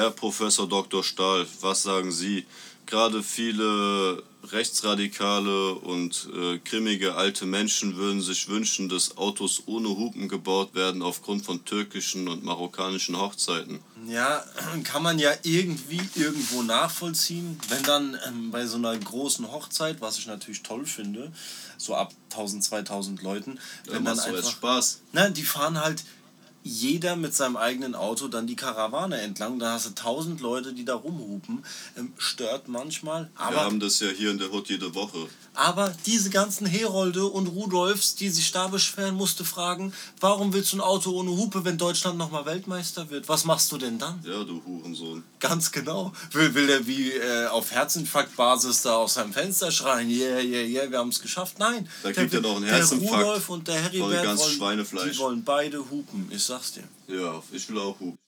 Herr Professor Dr. Stahl, was sagen Sie? Gerade viele rechtsradikale und äh, grimmige alte Menschen würden sich wünschen, dass Autos ohne Hupen gebaut werden aufgrund von türkischen und marokkanischen Hochzeiten. Ja, kann man ja irgendwie irgendwo nachvollziehen, wenn dann ähm, bei so einer großen Hochzeit, was ich natürlich toll finde, so ab 1000, 2000 Leuten, wenn Ja, dann einfach, Spaß. Na, die fahren halt jeder mit seinem eigenen Auto dann die Karawane entlang. Da hast du tausend Leute, die da rumhupen. Ähm, stört manchmal. Wir Aber, haben das ja hier in der Hut jede Woche. aber diese ganzen Herolde und Rudolfs, die sich da beschweren, musste fragen, warum willst du ein Auto ohne Hupe, wenn Deutschland nochmal Weltmeister wird? Was machst du denn dann? Ja, du Hurensohn. Ganz genau. Will, will er wie äh, auf Herzinfarktbasis da aus seinem Fenster schreien, yeah, yeah, yeah, wir haben es geschafft? Nein. Da kriegt er der, noch einen Der Herzinfarkt Rudolf und der Heribert ganz wollen, Schweinefleisch. die wollen beide hupen, ich sag's dir. Ja, ich will auch hupen.